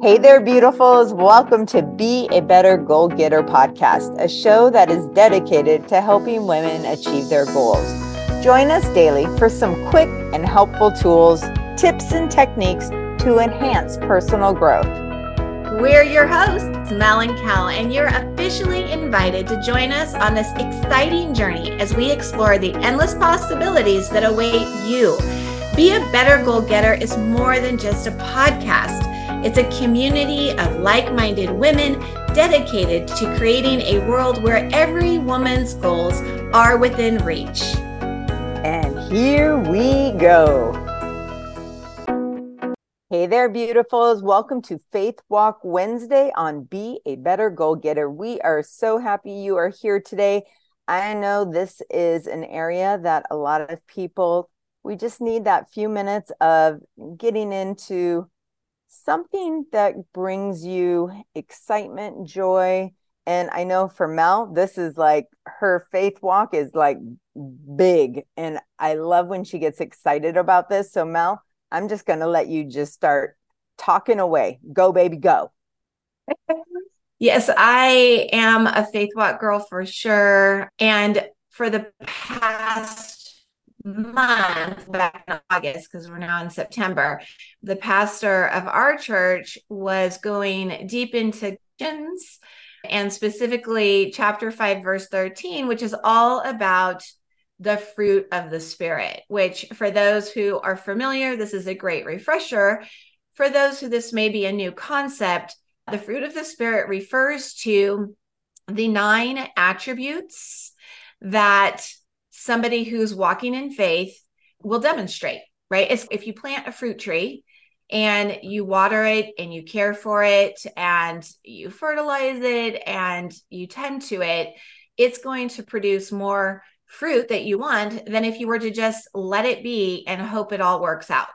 Hey there, beautifuls. Welcome to Be a Better Goal Getter podcast, a show that is dedicated to helping women achieve their goals. Join us daily for some quick and helpful tools, tips, and techniques to enhance personal growth. We're your hosts, Mel and Kel, and you're officially invited to join us on this exciting journey as we explore the endless possibilities that await you. Be a Better Goal Getter is more than just a podcast. It's a community of like minded women dedicated to creating a world where every woman's goals are within reach. And here we go. Hey there, beautifuls. Welcome to Faith Walk Wednesday on Be a Better Goal Getter. We are so happy you are here today. I know this is an area that a lot of people, we just need that few minutes of getting into something that brings you excitement, joy. And I know for Mel, this is like her faith walk is like big. And I love when she gets excited about this. So, Mel, I'm just going to let you just start talking away. Go, baby, go. Yes, I am a faith walk girl for sure. And for the past month back in August, because we're now in September, the pastor of our church was going deep into Galatians and specifically chapter 5, verse 13, which is all about the fruit of the Spirit, which for those who are familiar, this is a great refresher. For those who this may be a new concept, the fruit of the Spirit refers to the nine attributes that somebody who's walking in faith will demonstrate, right? It's, if you plant a fruit tree and you water it and you care for it and you fertilize it and you tend to it, it's going to produce more fruit that you want than if you were to just let it be and hope it all works out.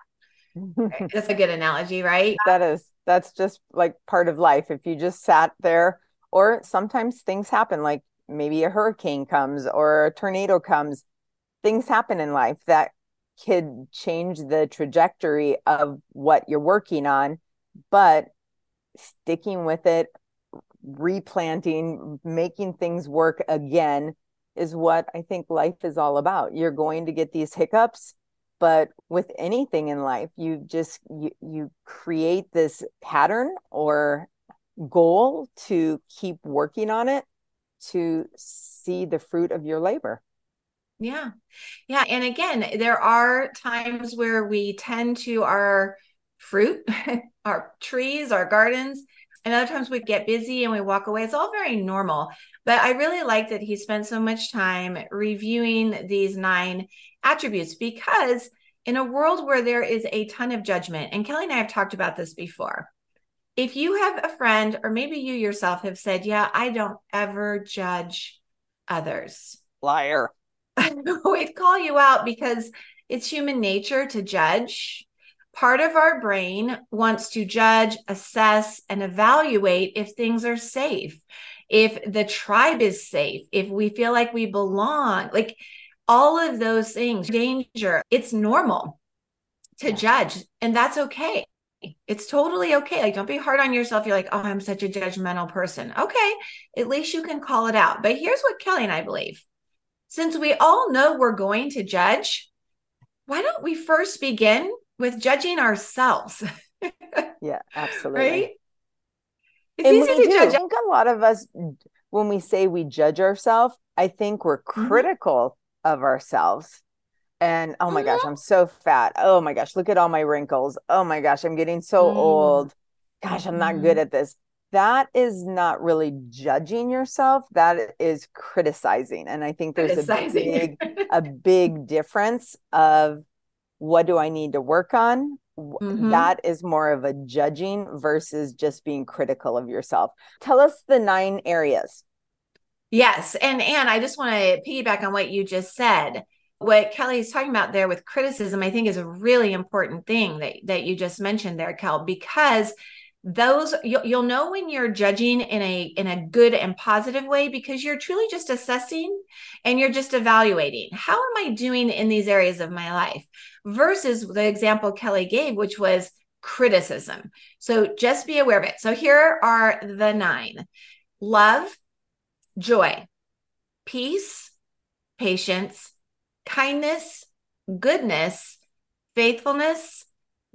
That's a good analogy, right? That is. That's just like part of life. If you just sat there, or sometimes things happen, like maybe a hurricane comes or a tornado comes things happen in life that could change the trajectory of what you're working on but sticking with it replanting making things work again is what i think life is all about. You're going to get these hiccups but with anything in life you just you, you create this pattern or goal to keep working on it to see the fruit of your labor. Yeah. Yeah. And again, there are times where we tend to our fruit, our trees, our gardens, and other times we get busy and we walk away. It's all very normal. But I really like that he spent so much time reviewing these nine attributes because in a world where there is a ton of judgment, and Kelly and I have talked about this before, if you have a friend, or maybe you yourself have said, Yeah, I don't ever judge others. Liar. We'd call you out because it's human nature to judge. Part of our brain wants to judge, assess, and evaluate if things are safe, if the tribe is safe, if we feel like we belong, like all of those things, danger. It's normal to judge, and that's okay. It's totally okay. Like, don't be hard on yourself. You're like, oh, I'm such a judgmental person. Okay, at least you can call it out. But here's what Kelly and I believe since we all know we're going to judge, why don't we first begin with judging ourselves? yeah, absolutely. Right? It's and easy to do. judge. I think a lot of us, when we say we judge ourselves, I think we're mm-hmm. critical mm-hmm. of ourselves and oh my mm-hmm. gosh i'm so fat. Oh my gosh look at all my wrinkles. Oh my gosh i'm getting so mm. old. Gosh i'm not good mm-hmm. at this. That is not really judging yourself. That is criticizing. And i think there's a big a big difference of what do i need to work on? Mm-hmm. that is more of a judging versus just being critical of yourself. Tell us the nine areas. Yes and and i just want to piggyback on what you just said what Kelly is talking about there with criticism, I think is a really important thing that, that you just mentioned there, Kel, because those you'll, you'll know when you're judging in a in a good and positive way because you're truly just assessing and you're just evaluating how am i doing in these areas of my life versus the example kelly gave which was criticism. So just be aware of it. So here are the nine love, joy, peace, patience, kindness, goodness, faithfulness,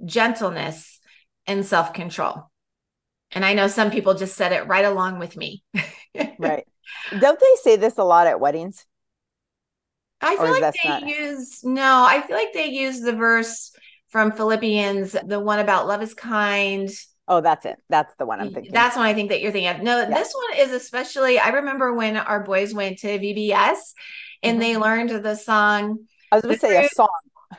gentleness, and self control. And I know some people just said it right along with me. right. Don't they say this a lot at weddings? I feel like they not... use, no, I feel like they use the verse from Philippians, the one about love is kind. Oh, that's it. That's the one I'm thinking. That's one I think that you're thinking of. No, yeah. this one is especially, I remember when our boys went to VBS and mm-hmm. they learned the song. I was going to say fruit, a song.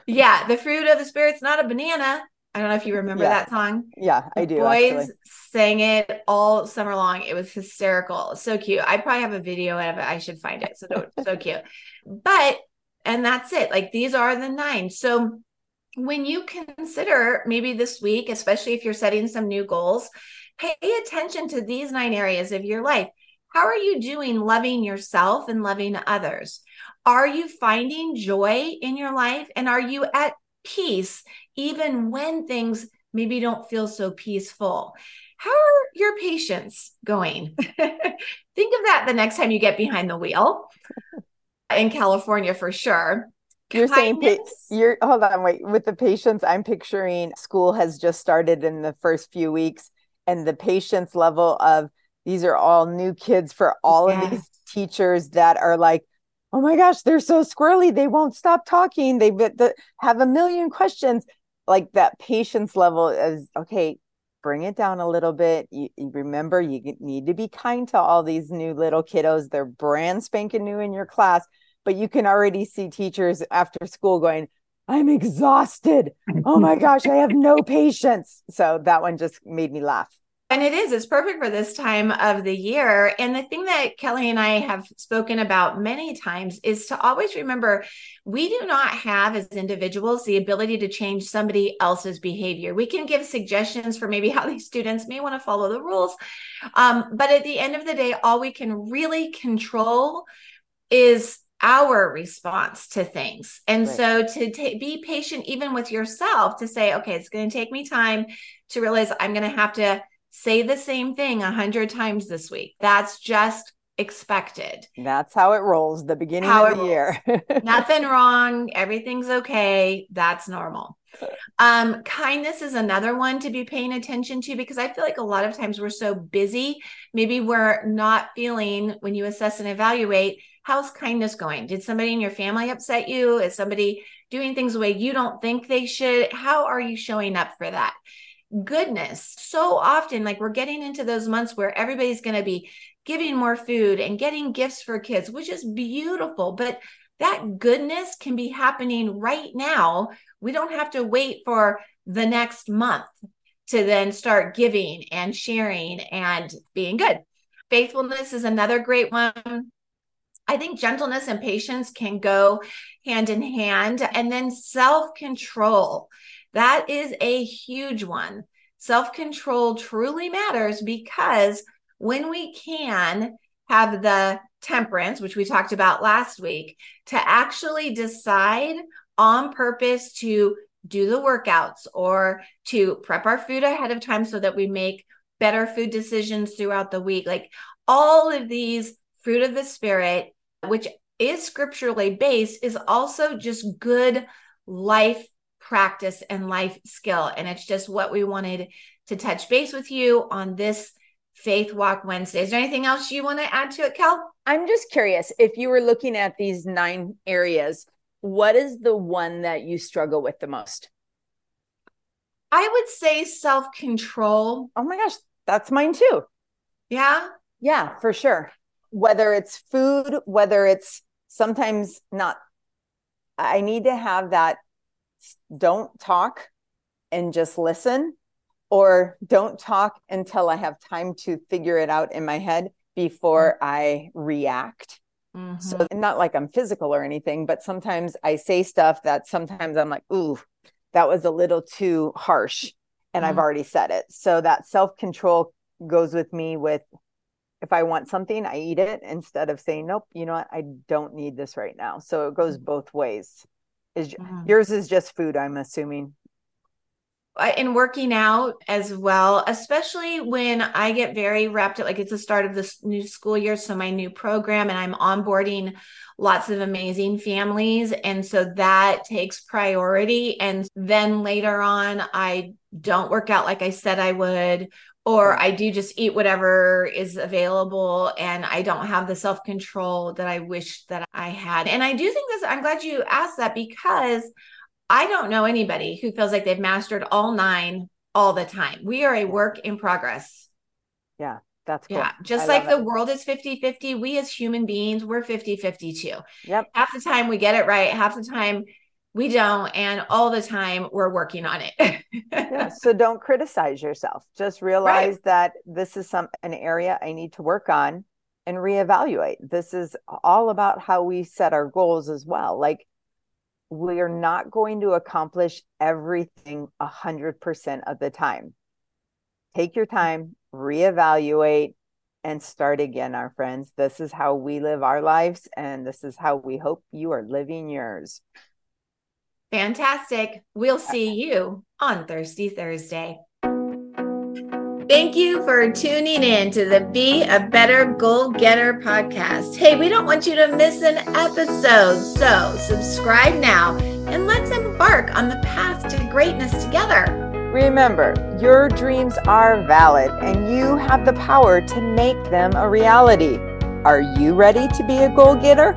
Yeah. The fruit of the spirit's not a banana. I don't know if you remember yeah. that song. Yeah, I do. Boys actually. sang it all summer long. It was hysterical. So cute. I probably have a video of it. I should find it. So so cute. But and that's it. Like these are the nine. So when you consider maybe this week, especially if you're setting some new goals, pay attention to these nine areas of your life. How are you doing loving yourself and loving others? Are you finding joy in your life? And are you at peace even when things maybe don't feel so peaceful? How are your patience going? Think of that the next time you get behind the wheel in California for sure. You're saying you're hold on, wait. With the patience, I'm picturing school has just started in the first few weeks, and the patience level of these are all new kids for all yes. of these teachers that are like, oh my gosh, they're so squirrely, they won't stop talking. They have a million questions. Like that patience level is okay. Bring it down a little bit. You, you remember, you need to be kind to all these new little kiddos. They're brand spanking new in your class but you can already see teachers after school going, I'm exhausted. Oh my gosh, I have no patience. So that one just made me laugh. And it is, it's perfect for this time of the year. And the thing that Kelly and I have spoken about many times is to always remember we do not have, as individuals, the ability to change somebody else's behavior. We can give suggestions for maybe how these students may want to follow the rules. Um, but at the end of the day, all we can really control is our response to things. And right. so to t- be patient, even with yourself, to say, okay, it's going to take me time to realize I'm going to have to say the same thing a hundred times this week. That's just expected. That's how it rolls the beginning how of the year. Nothing wrong. Everything's okay. That's normal. Um, kindness is another one to be paying attention to because I feel like a lot of times we're so busy. Maybe we're not feeling when you assess and evaluate how's kindness going? Did somebody in your family upset you? Is somebody doing things the way you don't think they should? How are you showing up for that? Goodness. So often, like we're getting into those months where everybody's going to be giving more food and getting gifts for kids, which is beautiful. But that goodness can be happening right now. We don't have to wait for the next month to then start giving and sharing and being good. Faithfulness is another great one. I think gentleness and patience can go hand in hand. And then self control. That is a huge one. Self control truly matters because when we can have the temperance, which we talked about last week, to actually decide on purpose to do the workouts or to prep our food ahead of time so that we make better food decisions throughout the week. Like all of these fruit of the spirit which is scripturally based, is also just good life practice and life skill. And it's just what we wanted to touch base with you on this Faith Walk Wednesday. Is there anything else you want to add to it, Kel? I'm just curious if you were looking at these nine areas, what is the one that you struggle with the most? I would say self control. Oh my gosh, that's mine too. Yeah. Yeah, for sure whether it's food, whether it's sometimes not, I need to have that don't talk and just listen, or don't talk until I have time to figure it out in my head before mm-hmm. I react. Mm-hmm. So, not like I'm physical or anything, but sometimes I say stuff that sometimes I'm like, ooh, that was a little too harsh. And mm-hmm. I've already said it. So, that self control goes with me with if I want something, I eat it instead of saying, nope, you know what, I don't need this right now. So it goes mm-hmm. both ways. Is mm-hmm. yours is just food, I'm assuming. in working out as well, especially when I get very wrapped up, like it's the start of this new school year. So my new program and I'm onboarding lots of amazing families. And so that takes priority. And then later on, I don't work out like I said I would, or I do just eat whatever is available and I don't have the self control that I wish that I had. And I do think this, I'm glad you asked that because I don't know anybody who feels like they've mastered all nine all the time. We are a work in progress. Yeah, that's cool. Yeah, just like the it. world is 50 50, we as human beings, we're 50 50 too. Yep. Half the time we get it right, half the time we don't. And all the time we're working on it. yeah, so don't criticize yourself. Just realize right. that this is some an area I need to work on and reevaluate. This is all about how we set our goals as well. Like we are not going to accomplish everything 100% of the time. Take your time, reevaluate, and start again, our friends. This is how we live our lives, and this is how we hope you are living yours. Fantastic. We'll see you on Thirsty Thursday. Thank you for tuning in to the Be a Better Goal Getter podcast. Hey, we don't want you to miss an episode. So subscribe now and let's embark on the path to greatness together. Remember, your dreams are valid and you have the power to make them a reality. Are you ready to be a goal getter?